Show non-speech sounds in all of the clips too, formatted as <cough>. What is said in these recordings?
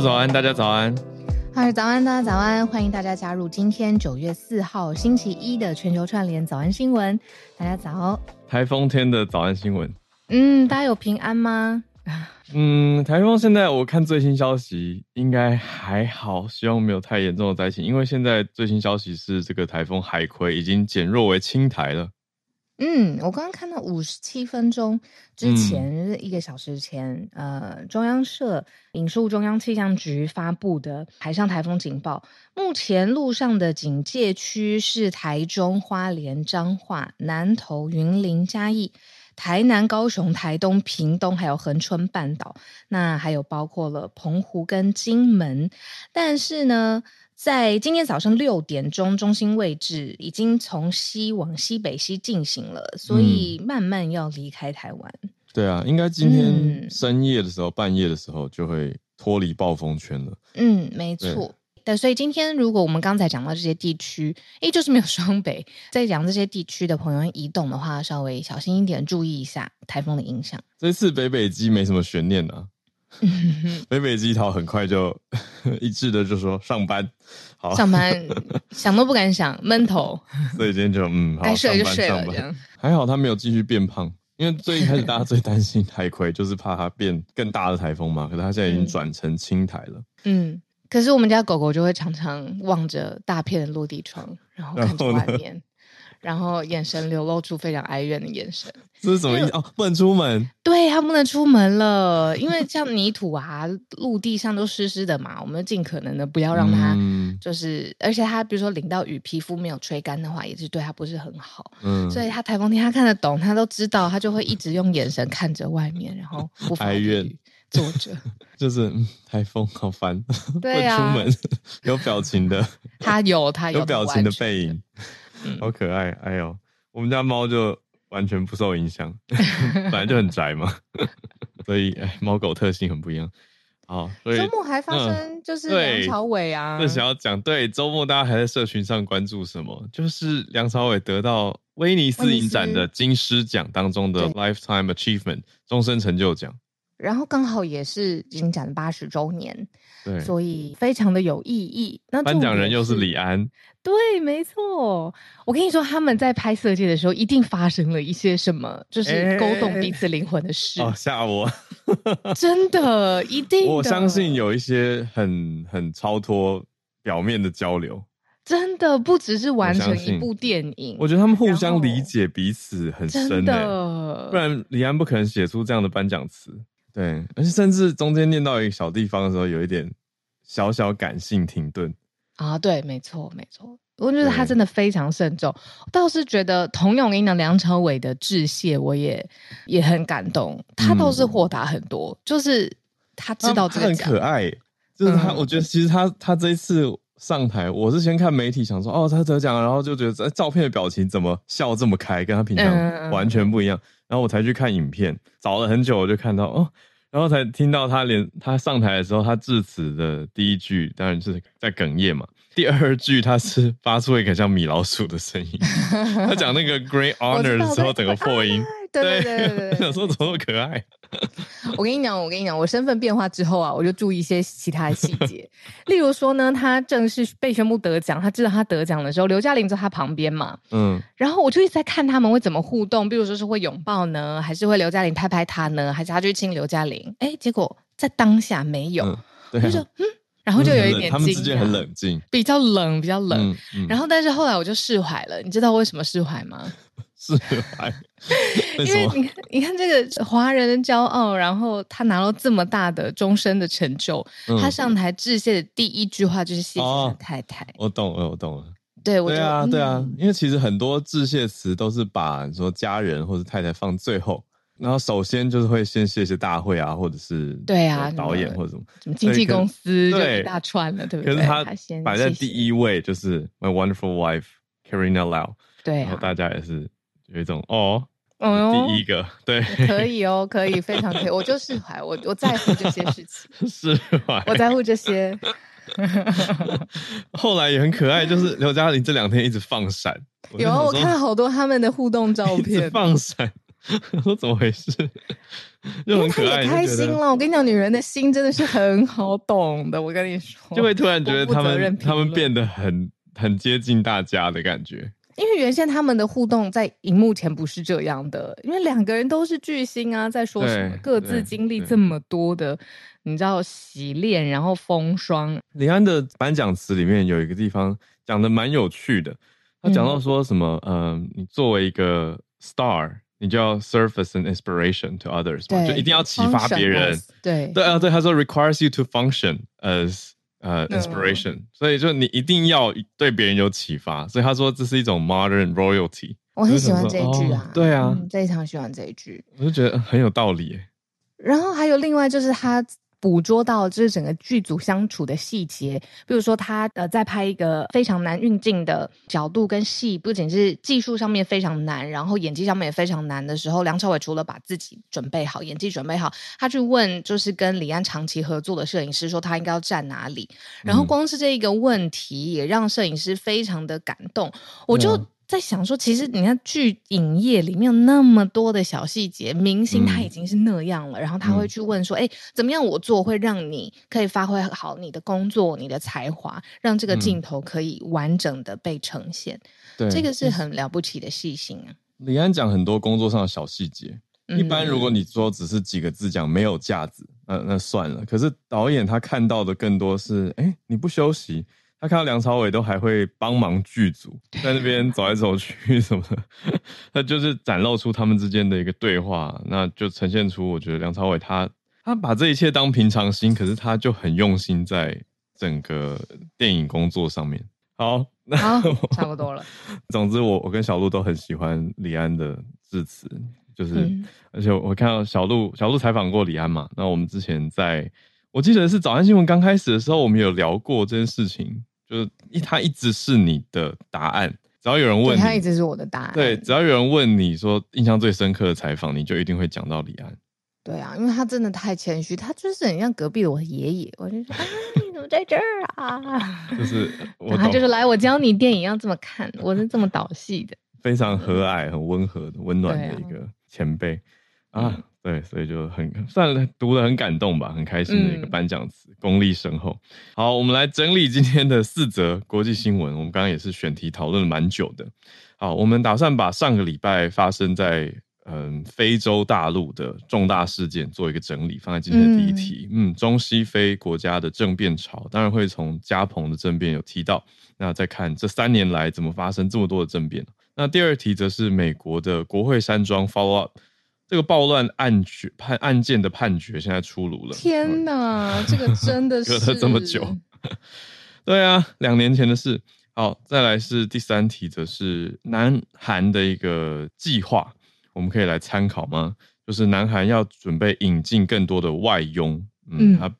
早安，大家早安。嗨，早安，大家早安！欢迎大家加入今天九月四号星期一的全球串联早安新闻。大家早。台风天的早安新闻。嗯，大家有平安吗？<laughs> 嗯，台风现在我看最新消息应该还好，希望没有太严重的灾情。因为现在最新消息是这个台风海葵已经减弱为轻台了。嗯，我刚刚看到五十七分钟之前，嗯、一个小时前，呃，中央社引述中央气象局发布的海上台风警报。目前路上的警戒区是台中、花莲、彰化、南投、云林、嘉义、台南、高雄、台东、屏东，还有恒春半岛。那还有包括了澎湖跟金门。但是呢，在今天早上六点钟，中心位置已经从西往西北西进行了，所以慢慢要离开台湾。嗯。对啊，应该今天深夜的时候，嗯、半夜的时候就会脱离暴风圈了。嗯，没错。对，所以今天如果我们刚才讲到这些地区，诶，就是没有双北，在讲这些地区的朋友移动的话，稍微小心一点，注意一下台风的影响。这次北北基没什么悬念啊。北北基桃很快就 <laughs> 一致的就说上班，好上班想都不敢想 <laughs> 闷头，所以今天就嗯，该睡就睡了。还好他没有继续变胖，因为最一开始大家最担心海葵，<laughs> 就是怕它变更大的台风嘛。可是它现在已经转成青台了。嗯，可是我们家狗狗就会常常望着大片的落地窗，然后看着外面。然后眼神流露出非常哀怨的眼神，这是什么意思？哦，不能出门。对，他不能出门了，因为像泥土啊、陆地上都湿湿的嘛，我们尽可能的不要让它，就是，嗯、而且他比如说淋到雨，皮肤没有吹干的话，也是对他不是很好。嗯，所以他台风天他看得懂，他都知道，他就会一直用眼神看着外面，然后不哀怨坐着，<laughs> 就是台风好烦，对啊，出门有表情的，他有他有，有表情的背影。好可爱，哎呦，我们家猫就完全不受影响，<laughs> 本来就很宅嘛，<laughs> 所以哎，猫狗特性很不一样。好，所以周末还发生就是梁朝伟啊，这想要讲对，周末大家还在社群上关注什么？就是梁朝伟得到威尼斯影展的金狮奖当中的 Lifetime Achievement 终身成就奖。然后刚好也是影展的八十周年，对，所以非常的有意义。那颁奖人又是李安，对，没错。我跟你说，他们在拍《色戒》的时候，一定发生了一些什么，就是勾动彼此灵魂的事。哦，吓我！真的，一定的。我相信有一些很很超脱表面的交流，真的不只是完成一部电影。我，我觉得他们互相理解彼此很深的，不然李安不可能写出这样的颁奖词。对，而且甚至中间念到一个小地方的时候，有一点小小感性停顿啊。对，没错，没错。我觉得他真的非常慎重。倒是觉得，童永英的，梁朝伟的致谢，我也也很感动。他倒是豁达很多，嗯、就是他知道这个他很可爱。就是他，嗯、我觉得其实他他这一次上台，我是先看媒体想说哦，他得奖了，然后就觉得在照片的表情怎么笑这么开，跟他平常完全不一样。嗯然后我才去看影片，找了很久，我就看到哦，然后才听到他连他上台的时候，他致辞的第一句当然是在哽咽嘛，第二句他是发出一个像米老鼠的声音，<laughs> 他讲那个 Great Honor 的时候，整个破音。对对对对对，<laughs> 想说怎么那么可爱？<laughs> 我跟你讲，我跟你讲，我身份变化之后啊，我就注意一些其他的细节。<laughs> 例如说呢，他正式被宣布得奖，他知道他得奖的时候，刘嘉玲在他旁边嘛，嗯，然后我就一直在看他们会怎么互动，比如说是会拥抱呢，还是会刘嘉玲拍拍他呢，还是他去亲刘嘉玲？哎，结果在当下没有，嗯对啊、就说嗯，然后就有一点他们之间很冷静，比较冷，比较冷。嗯嗯、然后但是后来我就释怀了，你知道为什么释怀吗？释怀，<laughs> 因为你看，你看这个华人的骄傲，然后他拿到这么大的终身的成就，嗯、他上台致谢的第一句话就是谢谢太太。哦、我懂了，我懂了。对，我对啊，对啊，因为其实很多致谢词都是把说家人或者太太放最后，然后首先就是会先谢谢大会啊，或者是对啊导演或者什么什么经纪公司就一大串了，对不对？可是他摆在第一位就是 My Wonderful Wife Karina Lau，对，然后大家也是。有一种哦，哦，第一个 <laughs> 对，可以哦，可以，非常可以，我就释怀，我我在乎这些事情，<laughs> 释怀，我在乎这些。<laughs> 后来也很可爱，就是刘嘉玲这两天一直放闪，有啊，我看了好多他们的互动照片，放闪，说怎么回事？就很可爱，开心了。我跟你讲，女人的心真的是很好懂的。我跟你说，就会突然觉得他们他们变得很很接近大家的感觉。因为原先他们的互动在荧幕前不是这样的，因为两个人都是巨星啊，在说什么各自经历这么多的，你知道洗练，然后风霜。李安的颁奖词里面有一个地方讲的蛮有趣的，他讲到说什么，嗯、呃，你作为一个 star，你就要 surface an inspiration to others，就一定要启发别人。对对啊，对，他说 requires you to function as。呃、uh，inspiration，、嗯、所以就你一定要对别人有启发，所以他说这是一种 modern royalty。我很喜欢这一句啊，哦、对啊、嗯，非常喜欢这一句，我就觉得很有道理。然后还有另外就是他。捕捉到就是整个剧组相处的细节，比如说他呃在拍一个非常难运镜的角度跟戏，不仅是技术上面非常难，然后演技上面也非常难的时候，梁朝伟除了把自己准备好，演技准备好，他去问就是跟李安长期合作的摄影师说他应该要站哪里，然后光是这一个问题也让摄影师非常的感动，我就。嗯在想说，其实你看剧影业里面有那么多的小细节，明星他已经是那样了，嗯、然后他会去问说：“哎、嗯，怎么样我做会让你可以发挥好你的工作、你的才华，让这个镜头可以完整的被呈现？”对、嗯，这个是很了不起的细心啊。李安讲很多工作上的小细节，嗯、一般如果你说只是几个字讲没有架子，那那算了。可是导演他看到的更多是：哎，你不休息。他看到梁朝伟都还会帮忙剧组，在那边走来走去什么的，<laughs> 他就是展露出他们之间的一个对话，那就呈现出我觉得梁朝伟他他把这一切当平常心，可是他就很用心在整个电影工作上面。好，那好，差不多了。<laughs> 总之我，我我跟小鹿都很喜欢李安的致辞，就是、嗯、而且我看到小鹿小鹿采访过李安嘛，那我们之前在我记得是早安新闻刚开始的时候，我们有聊过这件事情。就是一，他一直是你的答案。只要有人问你，他一直是我的答案。对，只要有人问你说印象最深刻的采访，你就一定会讲到李安。对啊，因为他真的太谦虚，他就是很像隔壁的我爷爷。我就说啊，你怎么在这儿啊？<laughs> 就是我，他就是来我教你电影要这么看，我是这么导戏的。非常和蔼、很温和的、温暖的一个前辈啊。啊对，所以就很算读的很感动吧，很开心的一个颁奖词，嗯、功力深厚。好，我们来整理今天的四则国际新闻。我们刚刚也是选题讨论了蛮久的。好，我们打算把上个礼拜发生在嗯非洲大陆的重大事件做一个整理，放在今天的第一题。嗯，嗯，中西非国家的政变潮，当然会从加蓬的政变有提到。那再看这三年来怎么发生这么多的政变。那第二题则是美国的国会山庄 follow up。这个暴乱案决判案件的判决现在出炉了。天哪，这个真的是 <laughs> 隔了这么久。对啊，两年前的事。好，再来是第三题，则是南韩的一个计划，我们可以来参考吗？就是南韩要准备引进更多的外佣。嗯，他。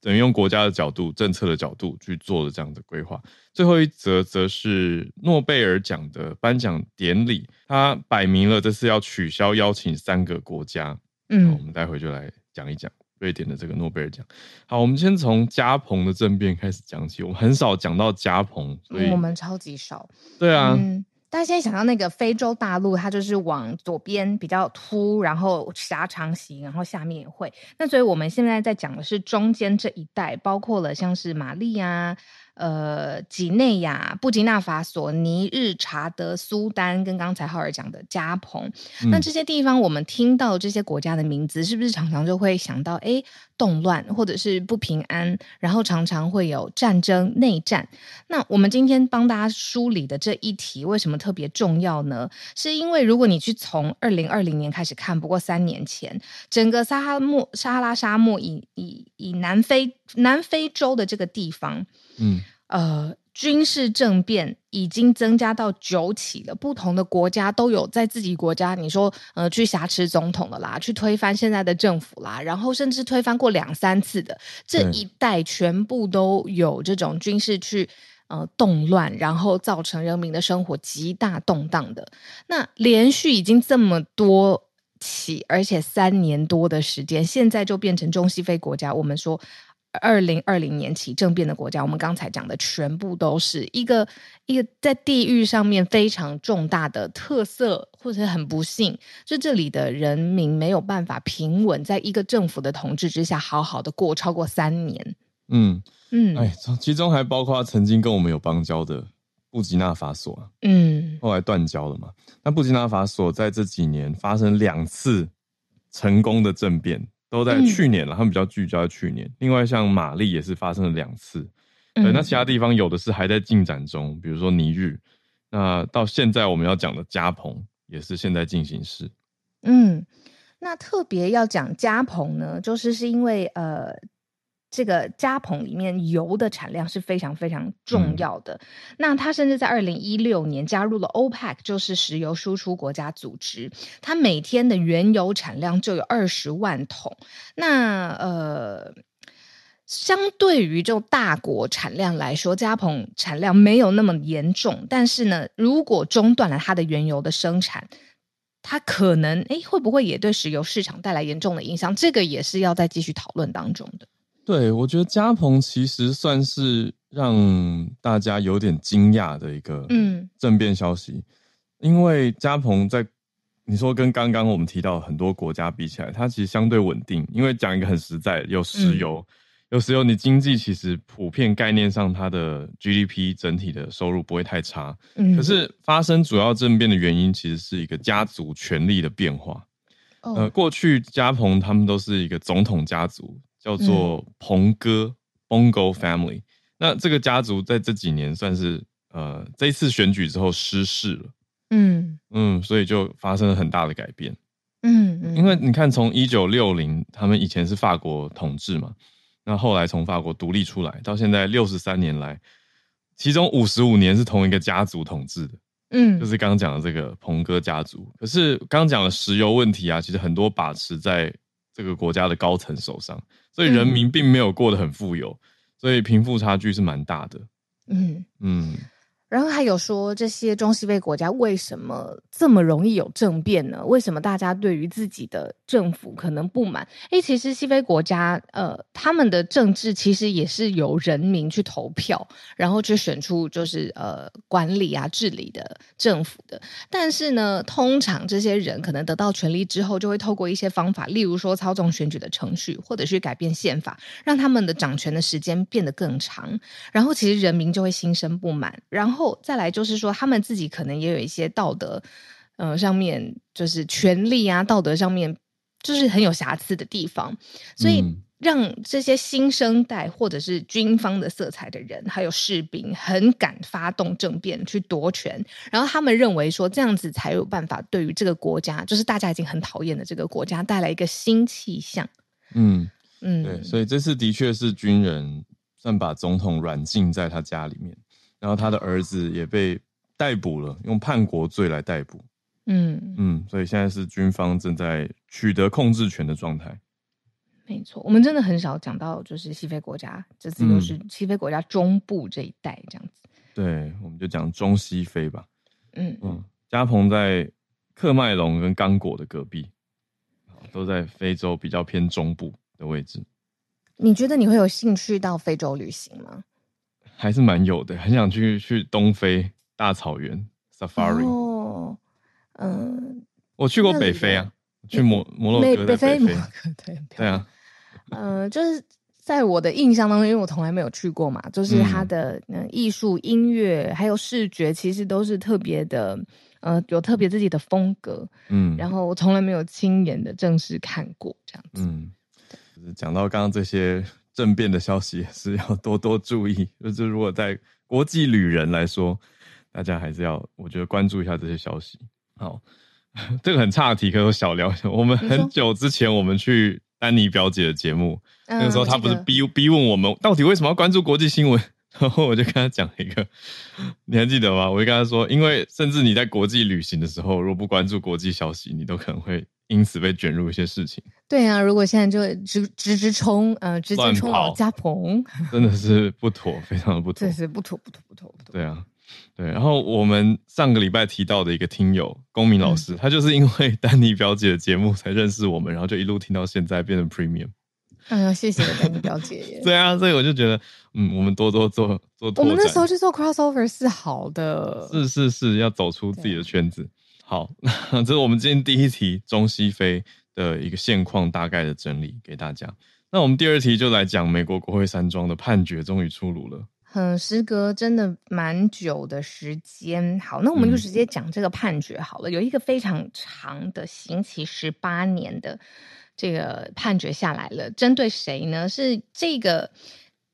等于用国家的角度、政策的角度去做了这样的规划。最后一则则是诺贝尔奖的颁奖典礼，他摆明了这次要取消邀请三个国家。嗯，我们待会就来讲一讲瑞典的这个诺贝尔奖。好，我们先从加蓬的政变开始讲起。我们很少讲到加蓬，所以、嗯、我们超级少。对啊。嗯大家现在想到那个非洲大陆，它就是往左边比较凸，然后狭长型，然后下面也会。那所以我们现在在讲的是中间这一带，包括了像是马利啊。呃，几内亚、布吉纳法索、尼日、查德、苏丹，跟刚才浩尔讲的加蓬，嗯、那这些地方，我们听到这些国家的名字，是不是常常就会想到，哎，动乱或者是不平安，然后常常会有战争、内战？那我们今天帮大家梳理的这一题，为什么特别重要呢？是因为如果你去从二零二零年开始看，不过三年前，整个撒哈莫、撒哈拉沙漠以以以南非、南非洲的这个地方。嗯，呃，军事政变已经增加到九起了，不同的国家都有在自己国家，你说，呃，去挟持总统的啦，去推翻现在的政府啦，然后甚至推翻过两三次的这一代，全部都有这种军事去呃动乱，然后造成人民的生活极大动荡的。那连续已经这么多起，而且三年多的时间，现在就变成中西非国家，我们说。二零二零年起政变的国家，我们刚才讲的全部都是一个一个在地域上面非常重大的特色，或者很不幸，就这里的人民没有办法平稳在一个政府的统治之下好好的过超过三年。嗯嗯，哎，其中还包括曾经跟我们有邦交的布吉纳法索啊，嗯，后来断交了嘛。那布吉纳法索在这几年发生两次成功的政变。都在去年了，嗯、他们比较聚焦在去年。另外，像马利也是发生了两次，对，嗯、那其他地方有的是还在进展中，比如说尼日。那到现在我们要讲的加蓬也是现在进行式。嗯，那特别要讲加蓬呢，就是是因为呃。这个加蓬里面油的产量是非常非常重要的。嗯、那它甚至在二零一六年加入了 OPEC，就是石油输出国家组织。它每天的原油产量就有二十万桶。那呃，相对于这种大国产量来说，加蓬产量没有那么严重。但是呢，如果中断了它的原油的生产，它可能诶会不会也对石油市场带来严重的影响？这个也是要再继续讨论当中的。对，我觉得加蓬其实算是让大家有点惊讶的一个嗯政变消息，嗯、因为加蓬在你说跟刚刚我们提到很多国家比起来，它其实相对稳定。因为讲一个很实在，有石油，嗯、有石油，你经济其实普遍概念上它的 GDP 整体的收入不会太差。嗯、可是发生主要政变的原因，其实是一个家族权力的变化。哦、呃，过去加蓬他们都是一个总统家族。叫做彭哥 Bongo Family，那这个家族在这几年算是呃这一次选举之后失势了，嗯。嗯，所以就发生了很大的改变，嗯嗯，因为你看从一九六零他们以前是法国统治嘛，那后来从法国独立出来到现在六十三年来，其中五十五年是同一个家族统治的，嗯，就是刚刚讲的这个彭哥家族。可是刚刚讲的石油问题啊，其实很多把持在这个国家的高层手上。所以人民并没有过得很富有，嗯、所以贫富差距是蛮大的。嗯嗯。嗯然后还有说，这些中西非国家为什么这么容易有政变呢？为什么大家对于自己的政府可能不满？诶，其实西非国家，呃，他们的政治其实也是由人民去投票，然后去选出就是呃管理啊治理的政府的。但是呢，通常这些人可能得到权力之后，就会透过一些方法，例如说操纵选举的程序，或者是改变宪法，让他们的掌权的时间变得更长。然后其实人民就会心生不满，然后。后再来就是说，他们自己可能也有一些道德，呃，上面就是权利啊，道德上面就是很有瑕疵的地方，所以让这些新生代或者是军方的色彩的人，还有士兵，很敢发动政变去夺权，然后他们认为说这样子才有办法对于这个国家，就是大家已经很讨厌的这个国家带来一个新气象。嗯嗯，对，所以这次的确是军人算把总统软禁在他家里面。然后他的儿子也被逮捕了，用叛国罪来逮捕。嗯嗯，所以现在是军方正在取得控制权的状态。没错，我们真的很少讲到就是西非国家，这次又是西非国家中部这一带这样子。嗯、对，我们就讲中西非吧。嗯嗯，加蓬在喀麦隆跟刚果的隔壁，都在非洲比较偏中部的位置。你觉得你会有兴趣到非洲旅行吗？还是蛮有的，很想去去东非大草原 Safari。哦，嗯，我去过北非啊，去摩摩洛哥，北非摩洛哥，对 <laughs> 对啊，嗯，就是在我的印象当中，因为我从来没有去过嘛，就是它的嗯艺术、音乐还有视觉，其实都是特别的，呃，有特别自己的风格，嗯，然后我从来没有亲眼的正式看过这样子，嗯，就是讲到刚刚这些。政变的消息也是要多多注意，就是如果在国际旅人来说，大家还是要我觉得关注一下这些消息。好，这个很岔题，可是我小聊一下。我们很久之前我们去丹妮表姐的节目，那个时候她不是逼逼问我们到底为什么要关注国际新闻，然后我就跟他讲一个，<laughs> 你还记得吗？我就跟他说，因为甚至你在国际旅行的时候，如果不关注国际消息，你都可能会。因此被卷入一些事情。对啊，如果现在就直直直冲，呃，直接冲到加蓬，<laughs> 真的是不妥，非常的不妥。对，是不妥，不妥，不妥，不妥。对啊，对。然后我们上个礼拜提到的一个听友公民老师，嗯、他就是因为 <laughs> 丹尼表姐的节目才认识我们，然后就一路听到现在变成 Premium。嗯，谢谢丹妮表姐。<laughs> 对啊，所以我就觉得，嗯，我们多多做做。我们那时候去做 crossover 是好的，是是是，要走出自己的圈子。好，那这是我们今天第一题中西非的一个现况大概的整理给大家。那我们第二题就来讲美国国会山庄的判决终于出炉了。嗯，时隔真的蛮久的时间。好，那我们就直接讲这个判决好了。嗯、有一个非常长的刑期十八年的这个判决下来了，针对谁呢？是这个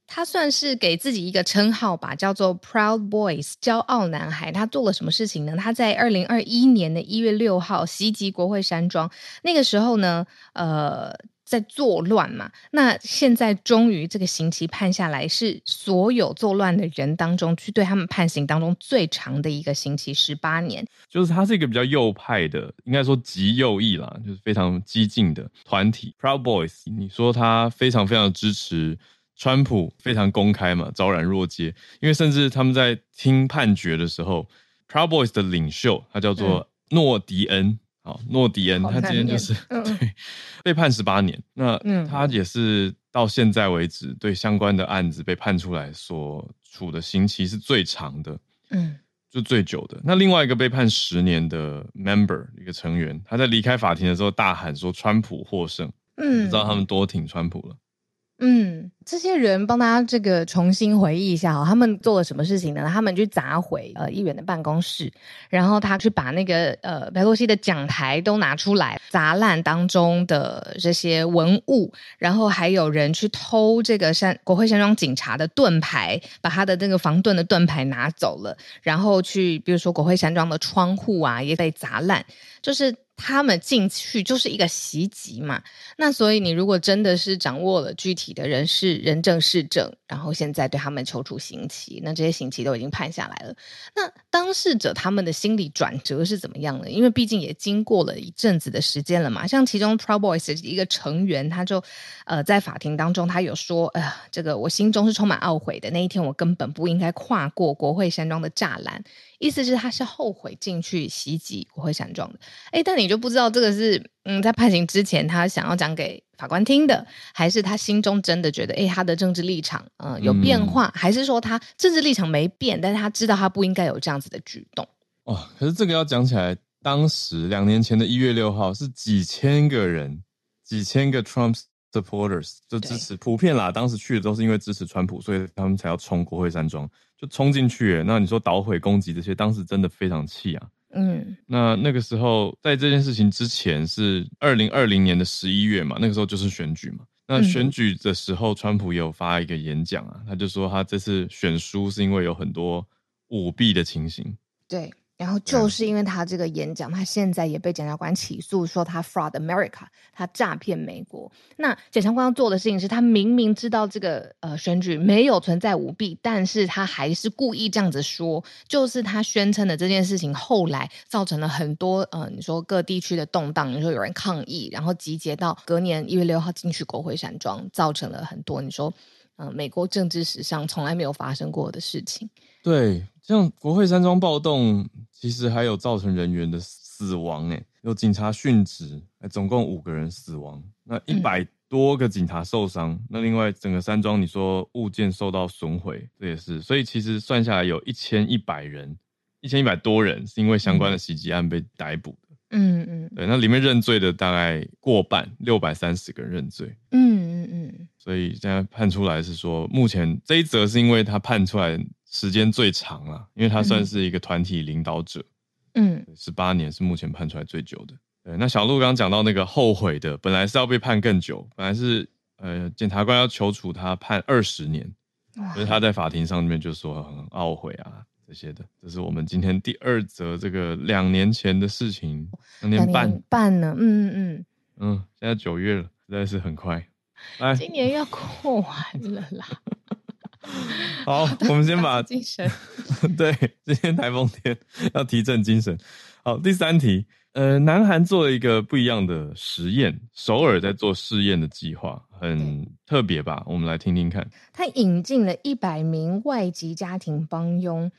他算是给自己一个称号吧，叫做 Proud Boys 骄傲男孩。他做了什么事情呢？他在二零二一年的一月六号袭击国会山庄，那个时候呢，呃。在作乱嘛？那现在终于这个刑期判下来，是所有作乱的人当中去对他们判刑当中最长的一个刑期，十八年。就是他是一个比较右派的，应该说极右翼啦，就是非常激进的团体。Proud Boys，你说他非常非常支持川普，非常公开嘛，昭然若揭。因为甚至他们在听判决的时候，Proud Boys 的领袖他叫做诺迪恩。嗯好，诺迪恩他今天就是、嗯、<laughs> 对被判十八年，那他也是到现在为止对相关的案子被判出来所处的刑期是最长的，嗯，就最久的。那另外一个被判十年的 member 一个成员，他在离开法庭的时候大喊说：“川普获胜。”嗯，不知道他们多挺川普了。嗯，这些人帮大家这个重新回忆一下哈，他们做了什么事情呢？他们去砸毁呃议员的办公室，然后他去把那个呃白洛西的讲台都拿出来砸烂当中的这些文物，然后还有人去偷这个山国会山庄警察的盾牌，把他的那个防盾的盾牌拿走了，然后去比如说国会山庄的窗户啊也被砸烂，就是。他们进去就是一个袭击嘛，那所以你如果真的是掌握了具体的人事、人证、事证，然后现在对他们求处刑期，那这些刑期都已经判下来了。那当事者他们的心理转折是怎么样的？因为毕竟也经过了一阵子的时间了嘛。像其中 Proud Boys 的一个成员，他就呃在法庭当中，他有说：“哎呀，这个我心中是充满懊悔的。那一天我根本不应该跨过国会山庄的栅栏。”意思是他是后悔进去袭击国会山庄的。哎，但你就不知道这个是嗯，在判刑之前他想要讲给法官听的，还是他心中真的觉得哎，他的政治立场嗯、呃、有变化，嗯、还是说他政治立场没变，但是他知道他不应该有这样子的举动。哦，可是这个要讲起来，当时两年前的一月六号是几千个人，几千个 Trump supporters 就支持，普遍啦，当时去的都是因为支持川普，所以他们才要冲国会山庄。就冲进去，那你说捣毁、攻击这些，当时真的非常气啊。嗯，那那个时候在这件事情之前是二零二零年的十一月嘛，那个时候就是选举嘛。那选举的时候，川普也有发一个演讲啊，他就说他这次选输是因为有很多舞弊的情形。对。然后就是因为他这个演讲，他现在也被检察官起诉，说他 fraud America，他诈骗美国。那检察官要做的事情是他明明知道这个呃选举没有存在舞弊，但是他还是故意这样子说，就是他宣称的这件事情后来造成了很多呃你说各地区的动荡，你说有人抗议，然后集结到隔年一月六号进去国会山庄，造成了很多你说嗯、呃、美国政治史上从来没有发生过的事情。对。像国会山庄暴动，其实还有造成人员的死亡，诶，有警察殉职，总共五个人死亡，那一百多个警察受伤，嗯、那另外整个山庄你说物件受到损毁，这也是，所以其实算下来有一千一百人，一千一百多人是因为相关的袭击案被逮捕的，嗯嗯，对，那里面认罪的大概过半，六百三十个人认罪，嗯嗯嗯，所以现在判出来是说，目前这一则是因为他判出来。时间最长了，因为他算是一个团体领导者，嗯，十八年是目前判出来最久的。对，那小鹿刚刚讲到那个后悔的，本来是要被判更久，本来是呃检察官要求处他判二十年，所以他在法庭上面就说很懊悔啊这些的。这是我们今天第二则这个两年前的事情，两年半年半呢，嗯嗯嗯嗯，现在九月了，实在是很快，来，今年要过完了啦。<laughs> 好，<laughs> 我们先把精神。<laughs> 对，今天台风天要提振精神。好，第三题，呃，南韩做了一个不一样的实验，首尔在做试验的计划，很特别吧？我们来听听看。他引进了一百名外籍家庭帮佣。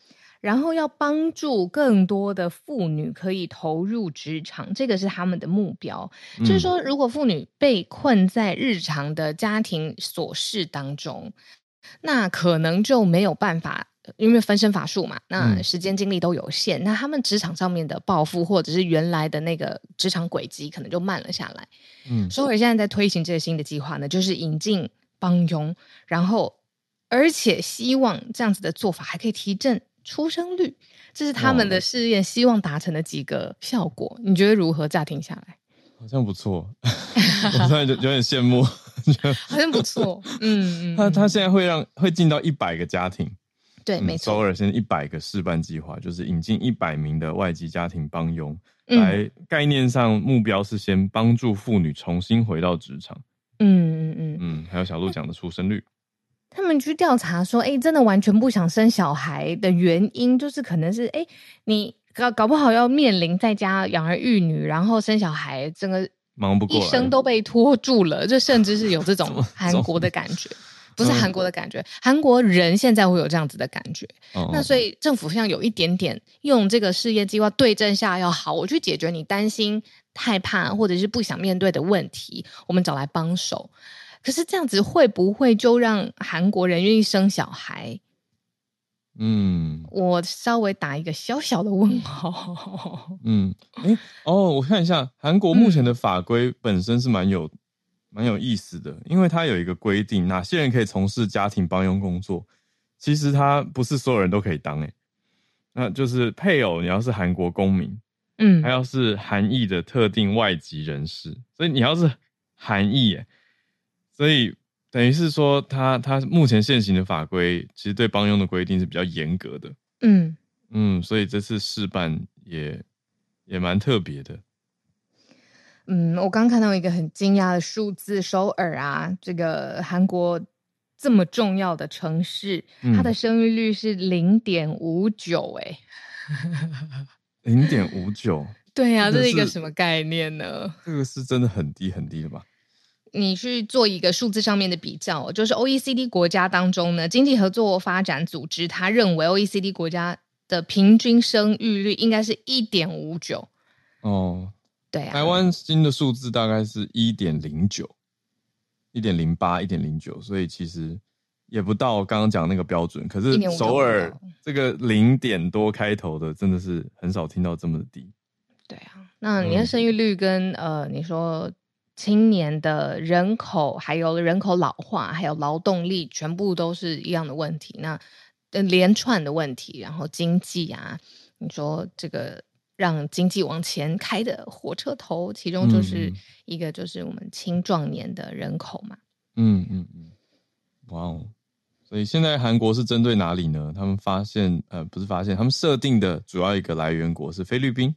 然后要帮助更多的妇女可以投入职场，这个是他们的目标。嗯、就是说，如果妇女被困在日常的家庭琐事当中，那可能就没有办法，因为分身乏术嘛，那时间精力都有限，嗯、那他们职场上面的抱负或者是原来的那个职场轨迹可能就慢了下来。嗯，所以现在在推行这个新的计划呢，就是引进帮佣，然后。而且希望这样子的做法还可以提振出生率，这是他们的试验，希望达成的几个效果。你觉得如何？乍听下来，好像不错，<laughs> 我突然就有点羡慕，<laughs> 好像不错。<laughs> 嗯嗯，他他现在会让会进到一百个家庭，对，没错。首尔现在一百个试办计划，就是引进一百名的外籍家庭帮佣，来概念上目标是先帮助妇女重新回到职场。嗯嗯嗯嗯，还有小鹿讲的出生率。他们去调查说，哎，真的完全不想生小孩的原因，就是可能是，哎，你搞搞不好要面临在家养儿育女，然后生小孩，整个忙不过来，一生都被拖住了，就甚至是有这种 <laughs> 韩国的感觉，不是韩国的感觉，韩国人现在会有这样子的感觉。哦、那所以政府像有一点点用这个事业计划对症下药，好，我去解决你担心、害怕或者是不想面对的问题，我们找来帮手。可是这样子会不会就让韩国人愿意生小孩？嗯，我稍微打一个小小的问号。嗯，哎，哦，我看一下，韩国目前的法规本身是蛮有、蛮有意思的，因为它有一个规定，哪些人可以从事家庭帮佣工作。其实他不是所有人都可以当，哎，那就是配偶你要是韩国公民，嗯，还要是韩裔的特定外籍人士，所以你要是韩裔，哎。所以等于是说他，他他目前现行的法规其实对帮佣的规定是比较严格的。嗯嗯，所以这次试办也也蛮特别的。嗯，我刚看到一个很惊讶的数字，首尔啊，这个韩国这么重要的城市，嗯、它的生育率是零点五九，哎，零点五九，<laughs> 对呀、啊，这是一个什么概念呢？这个是真的很低很低的吧？你去做一个数字上面的比较，就是 OECD 国家当中呢，经济合作发展组织他认为 OECD 国家的平均生育率应该是一点五九。哦，对啊，台湾新的数字大概是一点零九，一点零八，一点零九，所以其实也不到刚刚讲那个标准。可是首尔这个零点多开头的，真的是很少听到这么的低。对啊，那你的生育率跟、嗯、呃，你说。青年的人口，还有人口老化，还有劳动力，全部都是一样的问题。那连串的问题，然后经济啊，你说这个让经济往前开的火车头，其中就是一个就是我们青壮年的人口嘛。嗯嗯嗯，哇哦！所以现在韩国是针对哪里呢？他们发现，呃，不是发现，他们设定的主要一个来源国是菲律宾。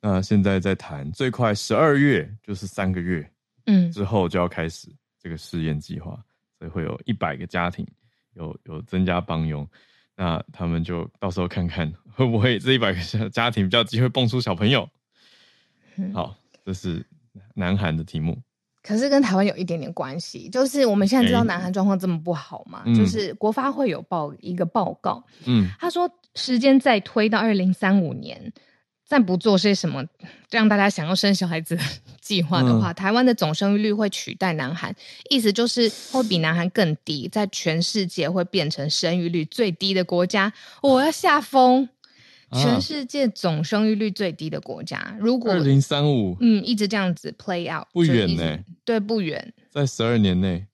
那现在在谈，最快十二月就是三个月，嗯，之后就要开始这个试验计划，所以会有一百个家庭有有增加帮佣，那他们就到时候看看 <laughs> 会不会这一百个家庭比较机会蹦出小朋友。好，这是南韩的题目，可是跟台湾有一点点关系，就是我们现在知道南韩状况这么不好嘛，欸、就是国发会有报一个报告，嗯，他说时间再推到二零三五年。再不做些什么让大家想要生小孩子的 <laughs> 计划的话，嗯、台湾的总生育率会取代南韩，意思就是会比南韩更低，在全世界会变成生育率最低的国家。我要下风，全世界总生育率最低的国家，如果二零三五，嗯，一直这样子 play out，不远呢、欸，对，不远，在十二年内，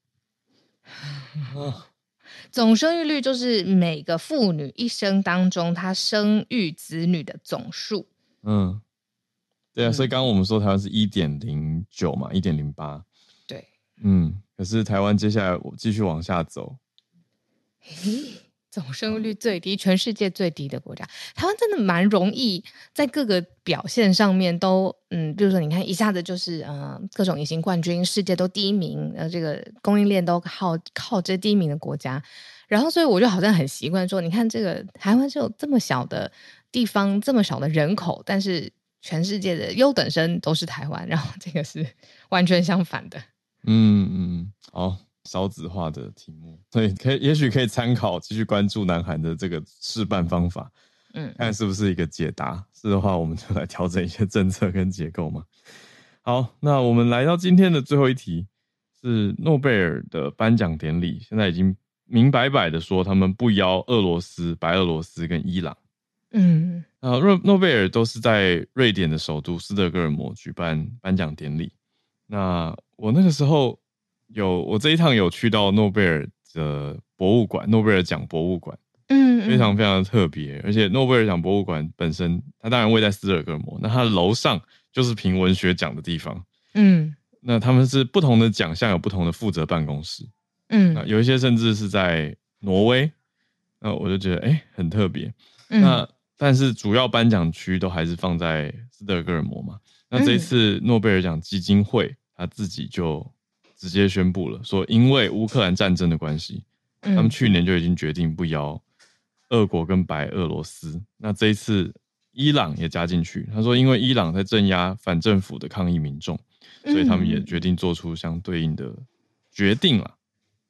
<sighs> 总生育率就是每个妇女一生当中她生育子女的总数。嗯，对啊，所以刚刚我们说台湾是一点零九嘛，一点零八，对，嗯，可是台湾接下来我继续往下走，嘿，总生育率最低，全世界最低的国家，台湾真的蛮容易在各个表现上面都，嗯，比如说你看一下子就是呃各种隐形冠军，世界都第一名，呃这个供应链都靠靠这第一名的国家，然后所以我就好像很习惯说，你看这个台湾是有这么小的。地方这么少的人口，但是全世界的优等生都是台湾，然后这个是 <laughs> 完全相反的。嗯嗯，好，少子化的题目，所以可以也许可以参考，继续关注南韩的这个试办方法。嗯，看是不是一个解答。是的话，我们就来调整一些政策跟结构嘛。好，那我们来到今天的最后一题，是诺贝尔的颁奖典礼，现在已经明摆摆的说，他们不邀俄罗斯、白俄罗斯跟伊朗。嗯，啊，诺诺贝尔都是在瑞典的首都斯德哥尔摩举办颁奖典礼。那我那个时候有，我这一趟有去到诺贝尔的博物馆，诺贝尔奖博物馆，嗯，非常非常的特别。而且诺贝尔奖博物馆本身，它当然位在斯德哥尔摩，那它的楼上。就是评文学奖的地方，嗯，那他们是不同的奖项有不同的负责办公室，嗯，那有一些甚至是在挪威，那我就觉得哎、欸、很特别，嗯，那但是主要颁奖区都还是放在斯德哥尔摩嘛，那这一次诺贝尔奖基金会他自己就直接宣布了，说因为乌克兰战争的关系，他们去年就已经决定不邀俄国跟白俄罗斯，那这一次。伊朗也加进去，他说，因为伊朗在镇压反政府的抗议民众，所以他们也决定做出相对应的决定了。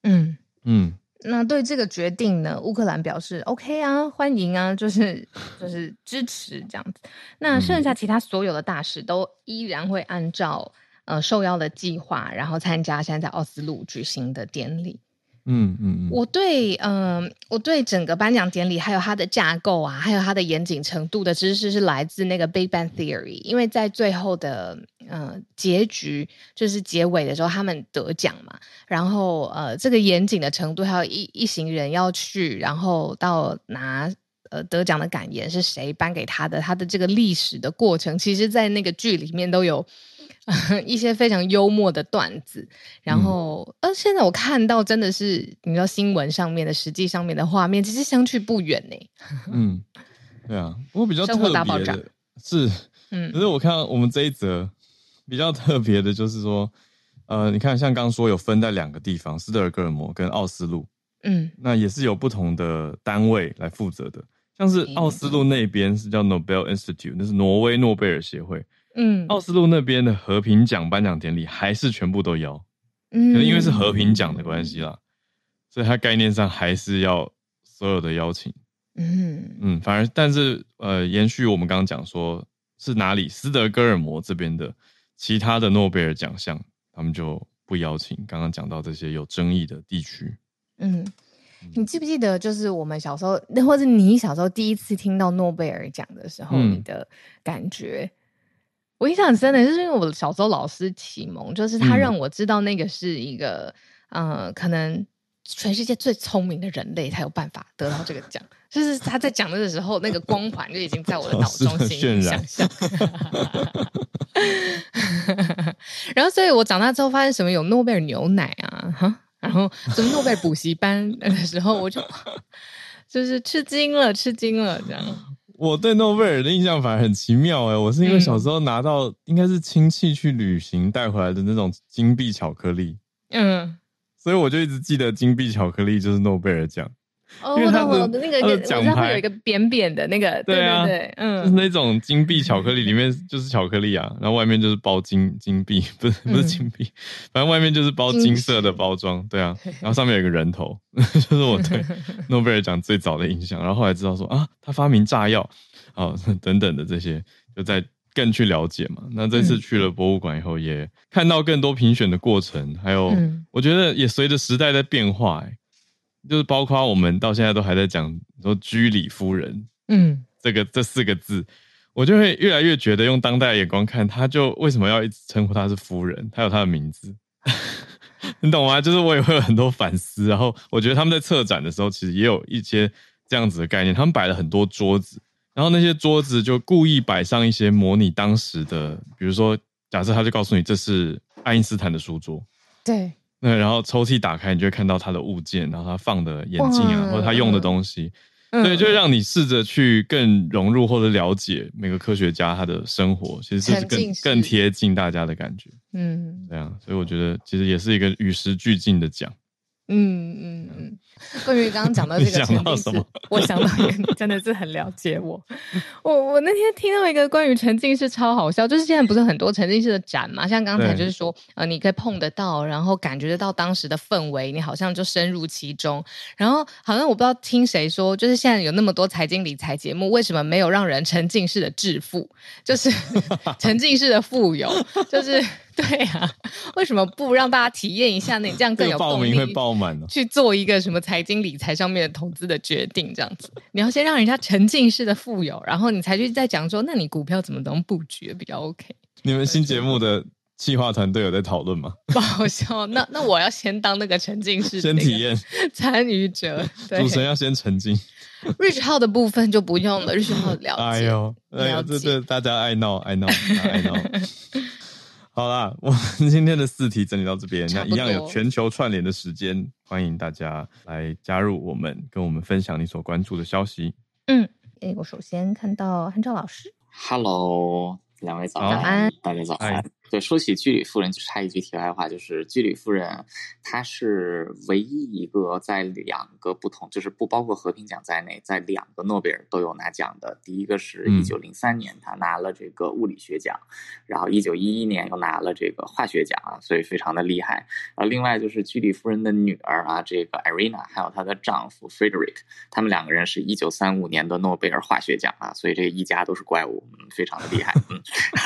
嗯嗯，那对这个决定呢，乌克兰表示 OK 啊，欢迎啊，<laughs> 就是就是支持这样子。那剩下其他所有的大使都依然会按照呃受邀的计划，然后参加现在在奥斯陆举行的典礼。嗯嗯嗯，我对嗯、我对整个颁奖典礼还有它的架构啊，还有它的严谨程度的知识是来自那个《Big Bang Theory》，因为在最后的呃结局就是结尾的时候，他们得奖嘛，然后呃这个严谨的程度，还有一一行人要去，然后到拿呃得奖的感言是谁颁给他的，他的这个历史的过程，其实在那个剧里面都有。<laughs> 一些非常幽默的段子，然后，呃、嗯，现在我看到真的是，你知道新闻上面的实际上面的画面，其实相去不远呢。<laughs> 嗯，对啊，不过比较特别的是，嗯，可是我看我们这一则比较特别的就是说，呃，你看像刚刚说有分在两个地方，斯德哥尔摩跟奥斯陆，嗯，那也是有不同的单位来负责的，像是奥斯陆那边是叫 Nobel Institute，那是挪威诺贝尔协会。嗯，奥斯陆那边的和平奖颁奖典礼还是全部都邀，嗯，可能因为是和平奖的关系啦，所以它概念上还是要所有的邀请，嗯。嗯，反而但是呃，延续我们刚刚讲说是哪里斯德哥尔摩这边的其他的诺贝尔奖项，他们就不邀请。刚刚讲到这些有争议的地区，嗯，你记不记得就是我们小时候，或者你小时候第一次听到诺贝尔奖的时候，你的感觉？我印象很深的，就是因为我小时候老师启蒙，就是他让我知道那个是一个，嗯、呃，可能全世界最聪明的人类才有办法得到这个奖。就是他在讲的时候，那个光环就已经在我的脑中形成想象。<laughs> 然后，所以我长大之后发现什么有诺贝尔牛奶啊，哈，然后什么诺贝尔补习班的时候，我就 <laughs> 就是吃惊了，吃惊了，这样。我对诺贝尔的印象反而很奇妙哎，我是因为小时候拿到应该是亲戚去旅行带回来的那种金币巧克力，嗯，所以我就一直记得金币巧克力就是诺贝尔奖。哦，我懂，我懂，那个奖牌有一个扁扁的那个，对啊，对，嗯，就是那种金币巧克力，里面就是巧克力啊，然后外面就是包金金币，不是不是金币，<laughs> 反正外面就是包金色的包装，对啊，然后上面有一个人头，<laughs> 就是我对诺贝尔奖最早的印象。然后后来知道说啊，他发明炸药啊 <laughs> 等等的这些，就在更去了解嘛。那这次去了博物馆以后，也看到更多评选的过程，还有我觉得也随着时代在变化，哎。就是包括我们到现在都还在讲说居里夫人，嗯，这个这四个字，我就会越来越觉得用当代的眼光看，他就为什么要一直称呼她是夫人？她有她的名字，<laughs> 你懂吗？就是我也会有很多反思。然后我觉得他们在策展的时候，其实也有一些这样子的概念。他们摆了很多桌子，然后那些桌子就故意摆上一些模拟当时的，比如说，假设他就告诉你这是爱因斯坦的书桌，对。对，然后抽屉打开，你就会看到他的物件，然后他放的眼镜啊，或者他用的东西，对、嗯，就让你试着去更融入或者了解每个科学家他的生活，其实是更更贴近大家的感觉。嗯，这样，所以我觉得其实也是一个与时俱进的奖。嗯嗯嗯，关于刚刚讲到这个沉浸式，我想到一个，你真的是很了解我。我我那天听到一个关于沉浸式超好笑，就是现在不是很多沉浸式的展嘛？像刚才就是说，呃，你可以碰得到，然后感觉得到当时的氛围，你好像就深入其中。然后好像我不知道听谁说，就是现在有那么多财经理财节目，为什么没有让人沉浸式的致富？就是 <laughs> 沉浸式的富有，就是。<laughs> 对啊，为什么不让大家体验一下？那你这样更有报名会爆满哦。去做一个什么财经理财上面的投资的决定，这样子，你要先让人家沉浸式的富有，然后你才去再讲说，那你股票怎么能布局比较 OK？<laughs> 你们新节目的企划团队有在讨论吗？<laughs> 不好笑，那那我要先当那个沉浸式先体验参与者，对，主持人要先沉浸。Rich 号的部分就不用了，Rich 号了解。哎呦，哎呦，这这大家爱闹爱闹爱闹。好啦，我们今天的四题整理到这边，那一样有全球串联的时间，欢迎大家来加入我们，跟我们分享你所关注的消息。嗯，诶，我首先看到韩昭老师，Hello，两位早安，大家早安。对，说起居里夫人，就插一句题外话，就是居里夫人，她是唯一一个在两个不同，就是不包括和平奖在内，在两个诺贝尔都有拿奖的。第一个是一九零三年，她拿了这个物理学奖，然后一九一一年又拿了这个化学奖啊，所以非常的厉害。啊，另外就是居里夫人的女儿啊，这个 Irina，还有她的丈夫 Frederick，他们两个人是一九三五年的诺贝尔化学奖啊，所以这一家都是怪物，嗯，非常的厉害，嗯，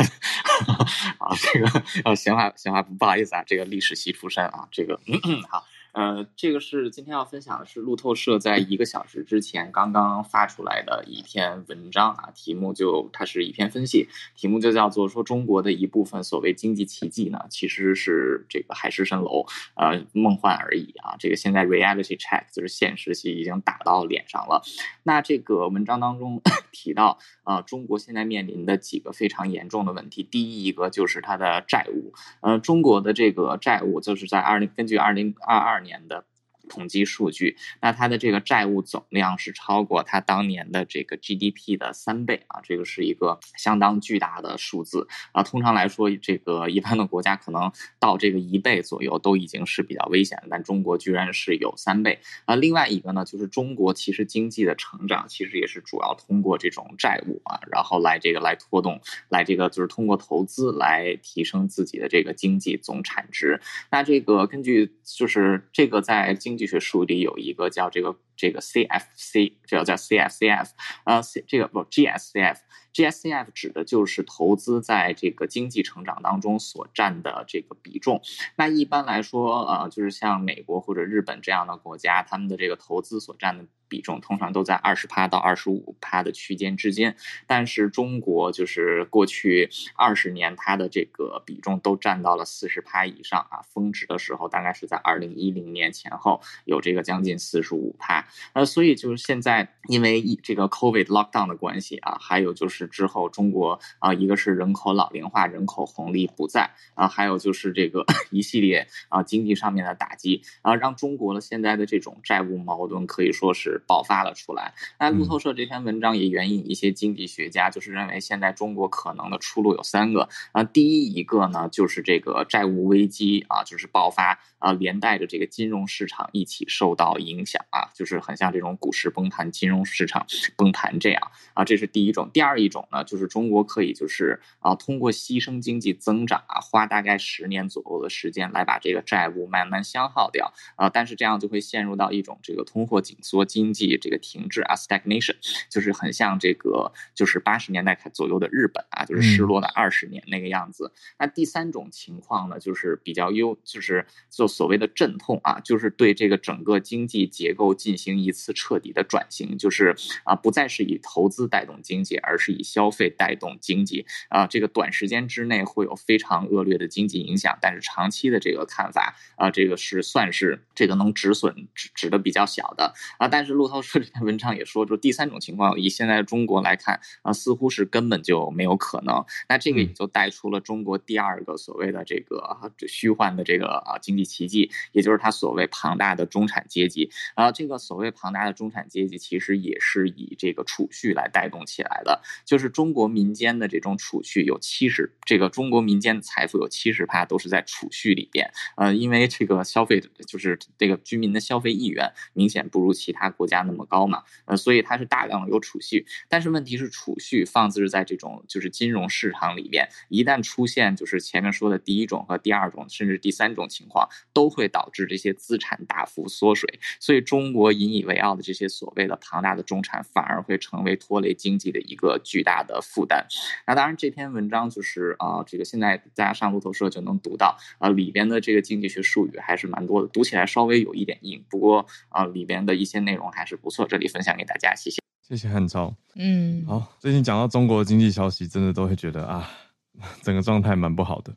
<laughs> <laughs> 啊。这个呃，闲话闲话不好意思啊，这个历史系出身啊，这个嗯嗯好。呃，这个是今天要分享的是路透社在一个小时之前刚刚发出来的一篇文章啊，题目就它是一篇分析，题目就叫做说中国的一部分所谓经济奇迹呢，其实是这个海市蜃楼，呃，梦幻而已啊。这个现在 reality check 就是现实戏已经打到脸上了。那这个文章当中 <coughs> 提到啊、中国现在面临的几个非常严重的问题，第一一个就是它的债务，呃，中国的这个债务就是在二零根据二零二二年。年的。统计数据，那它的这个债务总量是超过它当年的这个 GDP 的三倍啊，这个是一个相当巨大的数字啊。通常来说，这个一般的国家可能到这个一倍左右都已经是比较危险的，但中国居然是有三倍啊。另外一个呢，就是中国其实经济的成长其实也是主要通过这种债务啊，然后来这个来拖动，来这个就是通过投资来提升自己的这个经济总产值。那这个根据就是这个在经经济学书里有一个叫这个这个 CFC，这个叫 CFCF，呃，C 这个不 GSCF，GSCF 指的就是投资在这个经济成长当中所占的这个比重。那一般来说，呃，就是像美国或者日本这样的国家，他们的这个投资所占的。比重通常都在二十趴到二十五趴的区间之间，但是中国就是过去二十年它的这个比重都占到了四十趴以上啊，峰值的时候大概是在二零一零年前后有这个将近四十五趴，呃，所以就是现在因为这个 COVID lockdown 的关系啊，还有就是之后中国啊，一个是人口老龄化，人口红利不在啊，还有就是这个 <laughs> 一系列啊经济上面的打击啊，让中国的现在的这种债务矛盾可以说是。爆发了出来。那路透社这篇文章也援引一些经济学家，就是认为现在中国可能的出路有三个啊。第一一个呢，就是这个债务危机啊，就是爆发啊，连带着这个金融市场一起受到影响啊，就是很像这种股市崩盘、金融市场崩盘这样啊。这是第一种。第二一种呢，就是中国可以就是啊，通过牺牲经济增长啊，花大概十年左右的时间来把这个债务慢慢消耗掉啊。但是这样就会陷入到一种这个通货紧缩经。济这个停滞啊，stagnation，就是很像这个，就是八十年代左右的日本啊，就是失落了二十年那个样子。嗯、那第三种情况呢，就是比较优，就是就所谓的阵痛啊，就是对这个整个经济结构进行一次彻底的转型，就是啊，不再是以投资带动经济，而是以消费带动经济啊。这个短时间之内会有非常恶劣的经济影响，但是长期的这个看法啊，这个是算是这个能止损止止的比较小的啊，但是。路透社这篇文章也说，就第三种情况，以现在的中国来看啊，似乎是根本就没有可能。那这个也就带出了中国第二个所谓的这个虚幻的这个啊经济奇迹，也就是它所谓庞大的中产阶级啊。这个所所所谓庞大的中产阶级，其实也是以这个储蓄来带动起来的。就是中国民间的这种储蓄有七十，这个中国民间的财富有七十趴都是在储蓄里边。呃，因为这个消费就是这个居民的消费意愿明显不如其他国家那么高嘛，呃，所以它是大量的有储蓄。但是问题是，储蓄放置在这种就是金融市场里边，一旦出现就是前面说的第一种和第二种，甚至第三种情况，都会导致这些资产大幅缩水。所以中国引以为傲的这些所谓的庞大的中产，反而会成为拖累经济的一个巨大的负担。那当然，这篇文章就是啊、呃，这个现在大家上路透社就能读到啊、呃，里边的这个经济学术语还是蛮多的，读起来稍微有一点硬，不过啊、呃，里边的一些内容还是不错，这里分享给大家，谢谢。谢谢汉超。嗯，好，最近讲到中国经济消息，真的都会觉得啊，<laughs> 整个状态蛮不好的。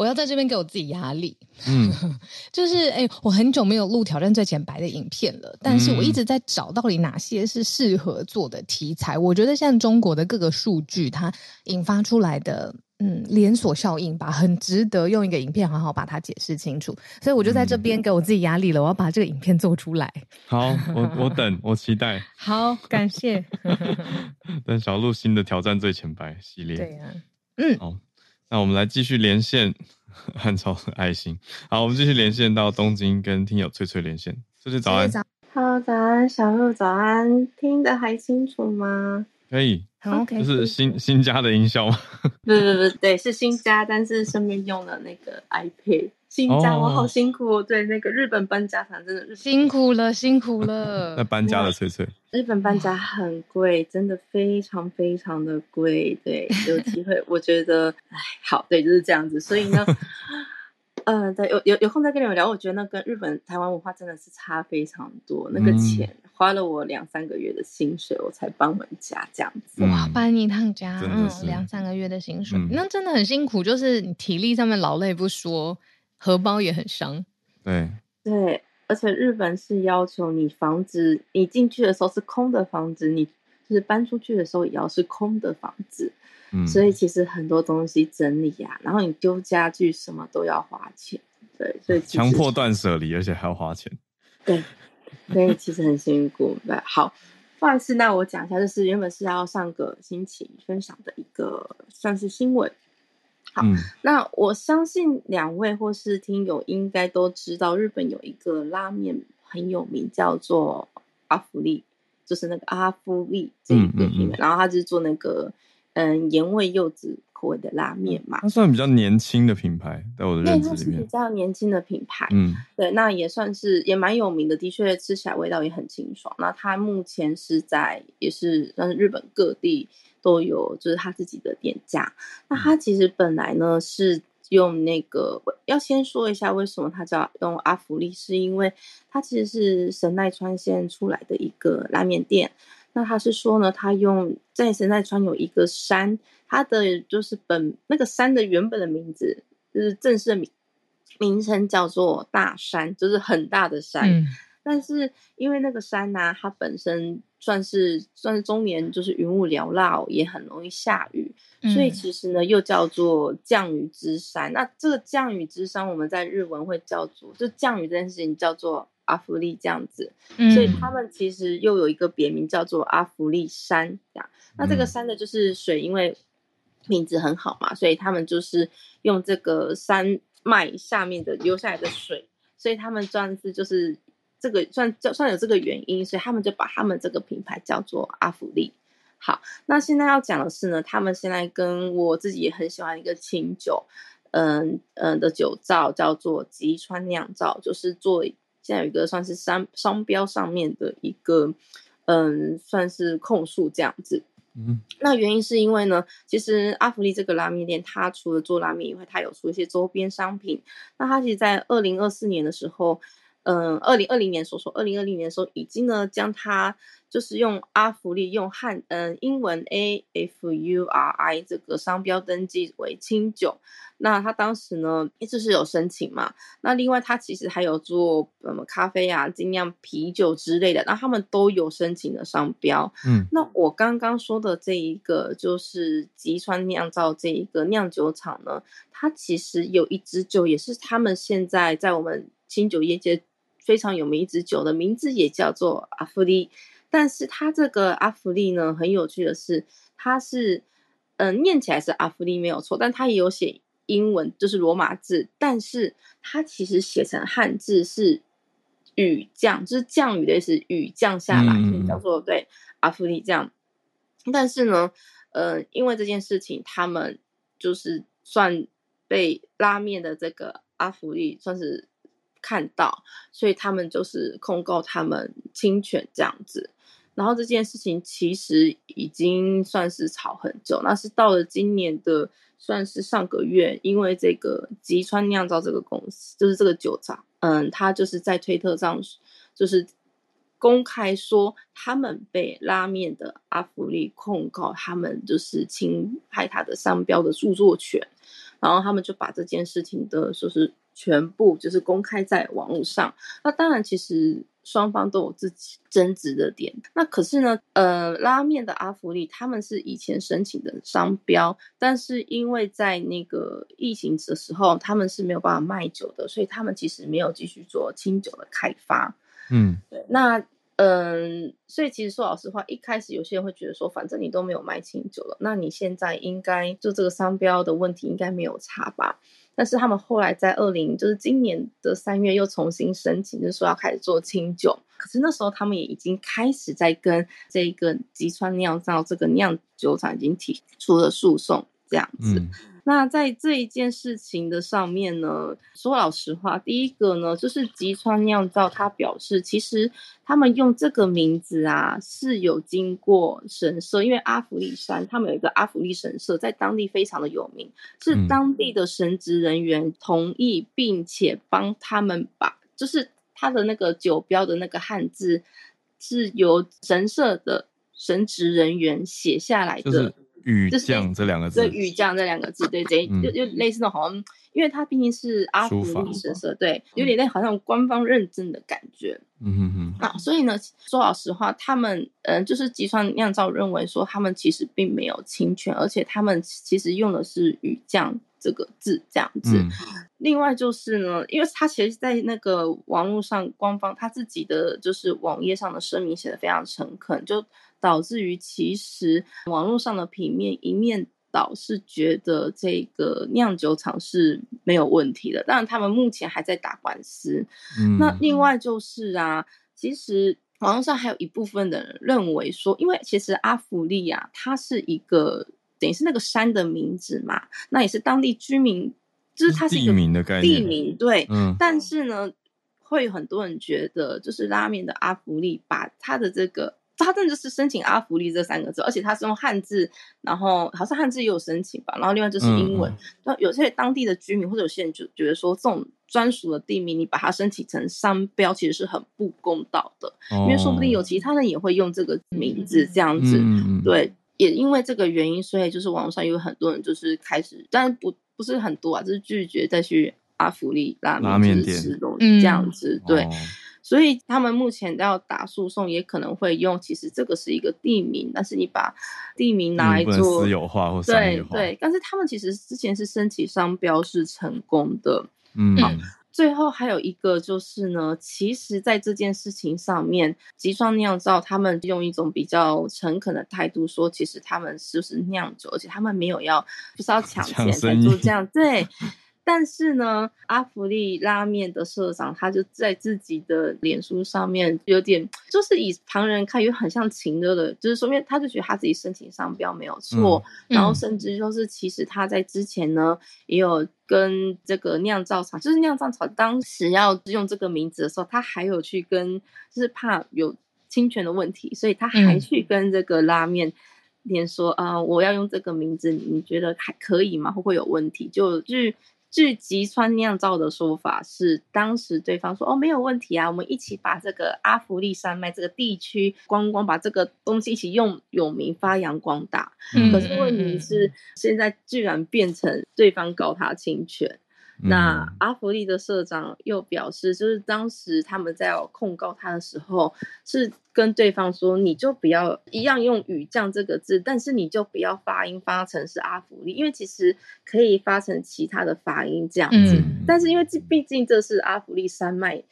我要在这边给我自己压力，嗯，<laughs> 就是哎、欸，我很久没有录挑战最前排的影片了，但是我一直在找到底哪些是适合做的题材。嗯、我觉得像中国的各个数据，它引发出来的嗯连锁效应吧，很值得用一个影片好好把它解释清楚。所以我就在这边给我自己压力了，我要把这个影片做出来。好，我我等，<laughs> 我期待。好，感谢。<laughs> 等小鹿新的挑战最前排系列。对呀、啊，嗯，好。那我们来继续连线，汉超的爱心。好，我们继续连线到东京，跟听友翠翠连线。翠翠早安。Hello，早安，小鹿早安，听得还清楚吗？可以。好，OK。这是新新家的音效吗？<laughs> 不不不，对，是新家，但是顺便用了那个 iPad。新家，我好辛苦哦。对，那个日本搬家团真的是辛苦了，辛苦了。<laughs> 那搬家的翠翠，<laughs> 日本搬家很贵，真的非常非常的贵。对，有机会，我觉得，哎，好，对，就是这样子。所以呢，<laughs> 呃，对，有有有空再跟你们聊。我觉得那跟日本台湾文化真的是差非常多。那个钱花了我两三个月的薪水，我才搬完家，这样子。哇，搬一趟家，嗯，两三个月的薪水，那真的很辛苦。就是你体力上面劳累不说。荷包也很伤，对对，而且日本是要求你房子，你进去的时候是空的房子，你就是搬出去的时候也要是空的房子，嗯，所以其实很多东西整理呀、啊，然后你丢家具什么都要花钱，对，所以强迫断舍离，而且还要花钱，<laughs> 对，所以其实很辛苦。对，好，不好意思，那我讲一下，就是原本是要上个星期分享的一个算是新闻。好，嗯、那我相信两位或是听友应该都知道，日本有一个拉面很有名，叫做阿福利，就是那个阿福利这一个品牌，嗯嗯嗯、然后他是做那个嗯盐味柚子口味的拉面嘛。它算比较年轻的品牌，在我的认知里面，它是比较年轻的品牌。嗯，对，那也算是也蛮有名的，的确吃起来味道也很清爽。那它目前是在也是算是日本各地。都有，就是它自己的店家。那它其实本来呢是用那个，要先说一下为什么它叫用阿福利，是因为它其实是神奈川县出来的一个拉面店。那他是说呢，他用在神奈川有一个山，他的就是本那个山的原本的名字，就是正式的名名称叫做大山，就是很大的山。嗯但是因为那个山呢、啊，它本身算是算是中年就是云雾缭绕，也很容易下雨，嗯、所以其实呢又叫做降雨之山。那这个降雨之山，我们在日文会叫做就降雨这件事情叫做阿弗利这样子，嗯、所以他们其实又有一个别名叫做阿弗利山这样。那这个山的就是水，因为品质很好嘛，所以他们就是用这个山脉下面的流下来的水，所以他们算是就是。这个算叫算有这个原因，所以他们就把他们这个品牌叫做阿弗利。好，那现在要讲的是呢，他们现在跟我自己也很喜欢一个清酒，嗯嗯的酒造叫做吉川酿造，就是做现在有一个算是商商标上面的一个嗯算是控诉这样子。嗯，那原因是因为呢，其实阿芙丽这个拉面店，它除了做拉面以外，它有出一些周边商品。那它其实，在二零二四年的时候。嗯，二零二零年所说，二零二零年的时候已经呢将它就是用阿福利用汉嗯英文 A F U R I 这个商标登记为清酒。那他当时呢一直是有申请嘛。那另外他其实还有做什么咖啡啊、精酿啤酒之类的，那他们都有申请的商标。嗯，那我刚刚说的这一个就是吉川酿造这一个酿酒厂呢，它其实有一支酒也是他们现在在我们清酒业界。非常有名一支酒的名字也叫做阿芙利，但是它这个阿芙利呢，很有趣的是，它是嗯、呃、念起来是阿芙利没有错，但它也有写英文，就是罗马字，但是它其实写成汉字是雨降，就是降雨的意思，雨降下来，嗯、叫做对阿芙利这样。但是呢，呃，因为这件事情，他们就是算被拉面的这个阿芙利算是看到，所以他们就是控告他们侵权这样子。然后这件事情其实已经算是吵很久，那是到了今年的算是上个月，因为这个吉川酿造这个公司，就是这个酒厂，嗯，他就是在推特上就是。公开说他们被拉面的阿福利控告，他们就是侵害他的商标的著作权，然后他们就把这件事情的说是全部就是公开在网络上。那当然，其实双方都有自己争执的点。那可是呢，呃，拉面的阿芙利他们是以前申请的商标，但是因为在那个疫情的时候，他们是没有办法卖酒的，所以他们其实没有继续做清酒的开发。嗯，对，那嗯，所以其实说老实话，一开始有些人会觉得说，反正你都没有卖清酒了，那你现在应该就这个商标的问题应该没有差吧？但是他们后来在二零就是今年的三月又重新申请，就是说要开始做清酒，可是那时候他们也已经开始在跟这个吉川酿造这个酿酒厂已经提出了诉讼，这样子。那在这一件事情的上面呢，说老实话，第一个呢，就是吉川酿造他表示，其实他们用这个名字啊是有经过神社，因为阿芙利山他们有一个阿芙利神社，在当地非常的有名，是当地的神职人员同意，并且帮他们把，就是他的那个酒标的那个汉字是由神社的神职人员写下来的。就是雨降这两个字，对，雨降这两个字，对，这，就就类似那种好像，因为它毕竟是阿芙利神社，对，有点那好像官方认证的感觉。嗯哼哼。啊，所以呢，说老实话，他们嗯，就是吉川酿造认为说，他们其实并没有侵权，而且他们其实用的是雨降这个字这样子。嗯、另外就是呢，因为他其实，在那个网络上，官方他自己的就是网页上的声明写的非常诚恳，就。导致于其实网络上的平面一面倒是觉得这个酿酒厂是没有问题的，当然他们目前还在打官司。嗯，那另外就是啊，其实网络上还有一部分的人认为说，因为其实阿芙利啊，它是一个等于是那个山的名字嘛，那也是当地居民，就是它是一个地名的概念，地名对。嗯，但是呢，会有很多人觉得，就是拉面的阿芙利把它的这个。他真的就是申请阿福利这三个字，而且他是用汉字，然后好像汉字也有申请吧，然后另外就是英文。那、嗯、有些当地的居民或者有些人就觉得说，这种专属的地名，你把它申请成商标，其实是很不公道的，哦、因为说不定有其他人也会用这个名字这样子。嗯、对，也因为这个原因，所以就是网上有很多人就是开始，但是不不是很多啊，就是拒绝再去阿福利拉面店吃东西这样子。对。哦所以他们目前要打诉讼，也可能会用。其实这个是一个地名，但是你把地名拿来做私有化或商业化。对对，但是他们其实之前是申请商标是成功的。嗯，好，最后还有一个就是呢，其实在这件事情上面，吉川酿造他们用一种比较诚恳的态度说，其实他们是不是酿酒，而且他们没有要不是要 <laughs> 抢钱才做这样，对。<laughs> 但是呢，阿芙利拉面的社长他就在自己的脸书上面有点，就是以旁人看又很像情勒的，就是说明他就觉得他自己申请商标没有错，嗯、然后甚至就是其实他在之前呢也有跟这个酿造厂，就是酿造厂当时要用这个名字的时候，他还有去跟，就是怕有侵权的问题，所以他还去跟这个拉面店说啊、嗯呃，我要用这个名字，你觉得还可以吗？会不会有问题？就就是。据吉川酿造的说法是，当时对方说：“哦，没有问题啊，我们一起把这个阿福利山脉这个地区观光，把这个东西一起用有名发扬光大。嗯”可是问题是，现在居然变成对方告他侵权。那阿弗利的社长又表示，就是当时他们在控告他的时候，是跟对方说，你就不要一样用雨降这个字，但是你就不要发音发成是阿弗利，因为其实可以发成其他的发音这样子。嗯、但是因为这毕竟这是阿弗利山脉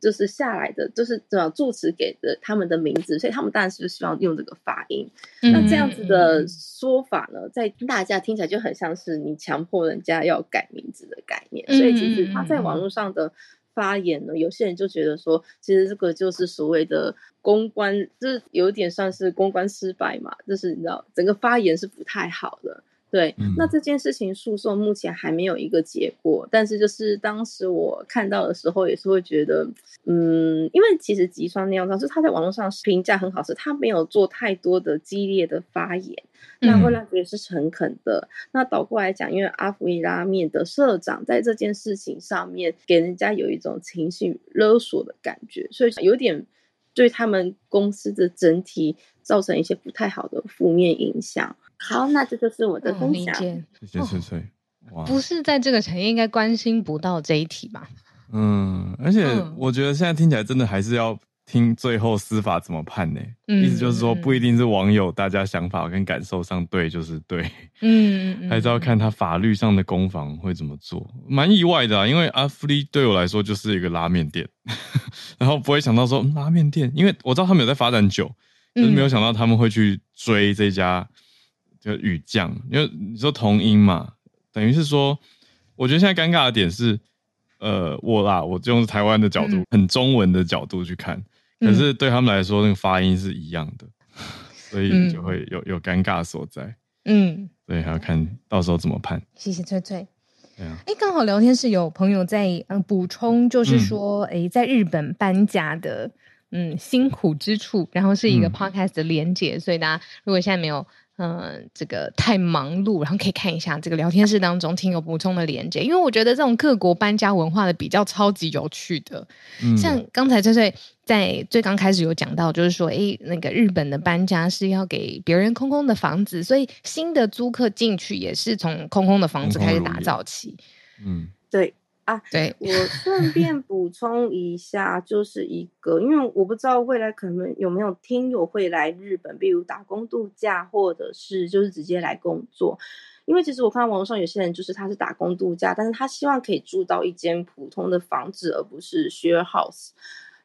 就是下来的，就是这样住持给的他们的名字，所以他们当然是希望用这个发音。嗯、那这样子的说法呢，在大家听起来就很像是你强迫人家要改名字的概念。所以其实他在网络上的发言呢，有些人就觉得说，其实这个就是所谓的公关，就是有点算是公关失败嘛，就是你知道整个发言是不太好的。对，那这件事情诉讼目前还没有一个结果，但是就是当时我看到的时候，也是会觉得，嗯，因为其实吉川那样，就是他在网络上评价很好，是他没有做太多的激烈的发言，那会让觉得是诚恳的。那倒过来讲，因为阿福伊拉面的社长在这件事情上面给人家有一种情绪勒索的感觉，所以有点对他们公司的整体造成一些不太好的负面影响。好，那这就是我的分享。谢谢翠翠。哇，不是在这个产业应该关心不到这一题吧？嗯，而且我觉得现在听起来真的还是要听最后司法怎么判呢？嗯，意思就是说不一定是网友大家想法跟感受上对就是对，嗯，还是要看他法律上的攻防会怎么做。蛮意外的啊，因为阿福利对我来说就是一个拉面店，<laughs> 然后不会想到说拉面店，因为我知道他们有在发展酒，就是没有想到他们会去追这家。就语降，因为你说同音嘛，等于是说，我觉得现在尴尬的点是，呃，我啦，我就用台湾的角度，嗯、很中文的角度去看，可是对他们来说，那个发音是一样的，嗯、<laughs> 所以就会有有尴尬所在。嗯，所以还要看到时候怎么判。谢谢翠翠。哎，刚好聊天室有朋友在嗯补充，就是说，哎、嗯，在日本搬家的嗯辛苦之处，然后是一个 podcast 的连结，嗯、所以大家如果现在没有。嗯，这个太忙碌，然后可以看一下这个聊天室当中听友补充的连接，因为我觉得这种各国搬家文化的比较超级有趣的。嗯，像刚才翠翠在最刚开始有讲到，就是说，诶，那个日本的搬家是要给别人空空的房子，所以新的租客进去也是从空空的房子开始打造起。嗯，对。啊，对，我顺便补充一下，就是一个，因为我不知道未来可能有没有听友会来日本，比如打工度假，或者是就是直接来工作。因为其实我看到网络上有些人就是他是打工度假，但是他希望可以住到一间普通的房子，而不是 share house。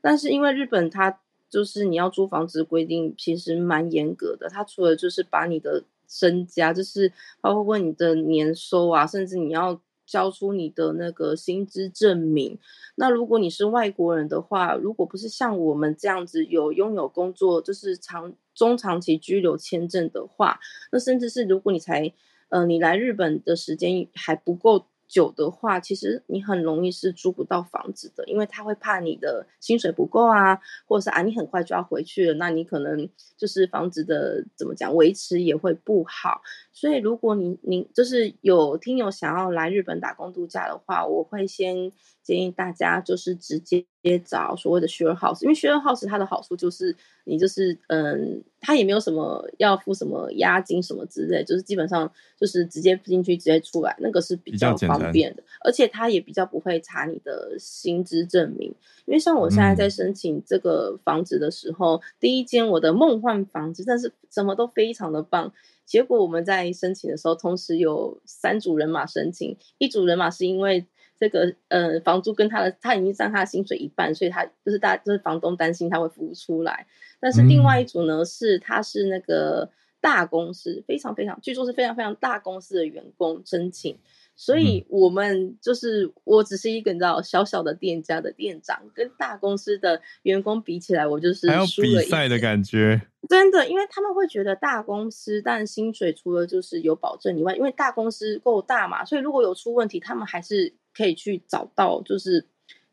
但是因为日本它就是你要租房子规定其实蛮严格的，它除了就是把你的身家，就是包括你的年收啊，甚至你要。交出你的那个薪资证明。那如果你是外国人的话，如果不是像我们这样子有拥有工作，就是长中长期居留签证的话，那甚至是如果你才呃你来日本的时间还不够。久的话，其实你很容易是租不到房子的，因为他会怕你的薪水不够啊，或者是啊你很快就要回去了，那你可能就是房子的怎么讲维持也会不好。所以如果你你就是有听友想要来日本打工度假的话，我会先建议大家就是直接找所谓的 share house，因为 share house 它的好处就是你就是嗯。它也没有什么要付什么押金什么之类，就是基本上就是直接进去直接出来，那个是比较方便的，而且它也比较不会查你的薪资证明。因为像我现在在申请这个房子的时候，嗯、第一间我的梦幻房子，但是什么都非常的棒。结果我们在申请的时候，同时有三组人马申请，一组人马是因为。这个呃，房租跟他的他已经占他的薪水一半，所以他就是大就是房东担心他会付不出来。但是另外一组呢，是他是那个大公司，非常非常，据说是非常非常大公司的员工申请。所以我们就是我只是一个你知道小小的店家的店长，跟大公司的员工比起来，我就是还有比赛的感觉。真的，因为他们会觉得大公司，但薪水除了就是有保证以外，因为大公司够大嘛，所以如果有出问题，他们还是。可以去找到，就是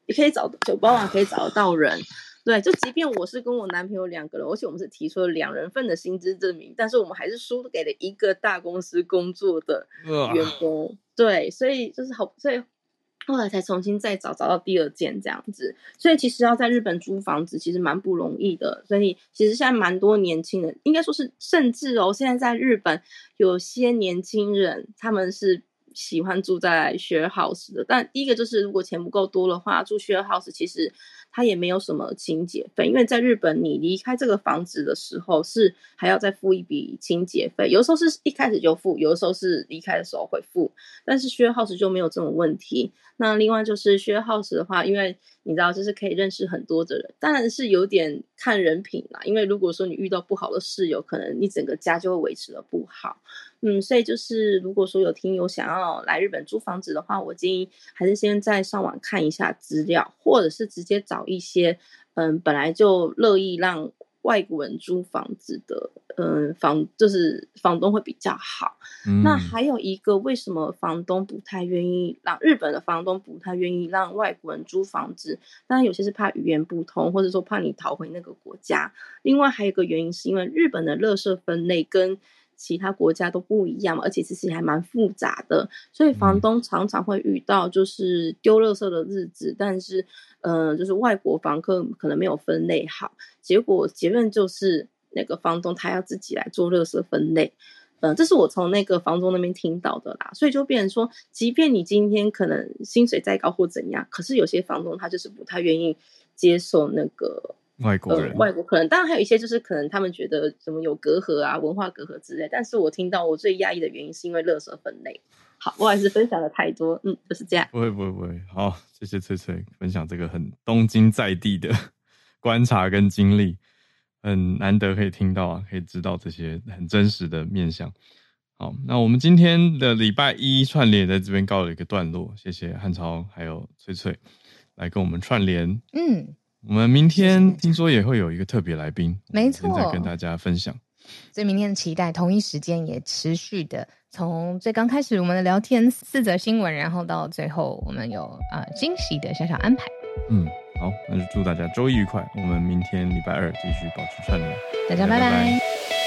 也可以找有办法可以找得到人，对，就即便我是跟我男朋友两个人，而且我们是提出了两人份的薪资证明，但是我们还是输给了一个大公司工作的员工，呃、对，所以就是好，所以后来才重新再找找到第二件这样子，所以其实要在日本租房子其实蛮不容易的，所以其实现在蛮多年轻人，应该说是甚至哦，现在在日本有些年轻人他们是。喜欢住在 share house 的，但第一个就是如果钱不够多的话，住 share house 其实它也没有什么清洁费，因为在日本你离开这个房子的时候是还要再付一笔清洁费，有时候是一开始就付，有的时候是离开的时候会付，但是 share house 就没有这种问题。那另外就是 share house 的话，因为你知道就是可以认识很多的人，当然是有点看人品啦，因为如果说你遇到不好的室友，可能你整个家就会维持的不好。嗯，所以就是如果说有听友想要来日本租房子的话，我建议还是先在上网看一下资料，或者是直接找一些嗯本来就乐意让外国人租房子的嗯房，就是房东会比较好。嗯。那还有一个，为什么房东不太愿意让日本的房东不太愿意让外国人租房子？当然有些是怕语言不通，或者说怕你逃回那个国家。另外还有一个原因是因为日本的垃圾分类跟其他国家都不一样嘛，而且其实还蛮复杂的，所以房东常常会遇到就是丢垃圾的日子，但是，呃，就是外国房客可能没有分类好，结果结论就是那个房东他要自己来做垃圾分类，嗯、呃，这是我从那个房东那边听到的啦，所以就变成说，即便你今天可能薪水再高或怎样，可是有些房东他就是不太愿意接受那个。外国人、呃，外国可能，当然还有一些就是可能他们觉得什么有隔阂啊，文化隔阂之类。但是我听到我最压抑的原因是因为垃圾分类。好，我还是分享的太多，嗯，就是这样。不会不会不会，好，谢谢翠翠分享这个很东京在地的观察跟经历，很难得可以听到啊，可以知道这些很真实的面相。好，那我们今天的礼拜一串联在这边告了一个段落，谢谢汉超还有翠翠来跟我们串联，嗯。我们明天听说也会有一个特别来宾，没错，再跟大家分享。所以明天的期待，同一时间也持续的，从最刚开始我们的聊天四则新闻，然后到最后我们有啊、呃、惊喜的小小安排。嗯，好，那就祝大家周一愉快。我们明天礼拜二继续保持串联，大家拜拜。拜拜。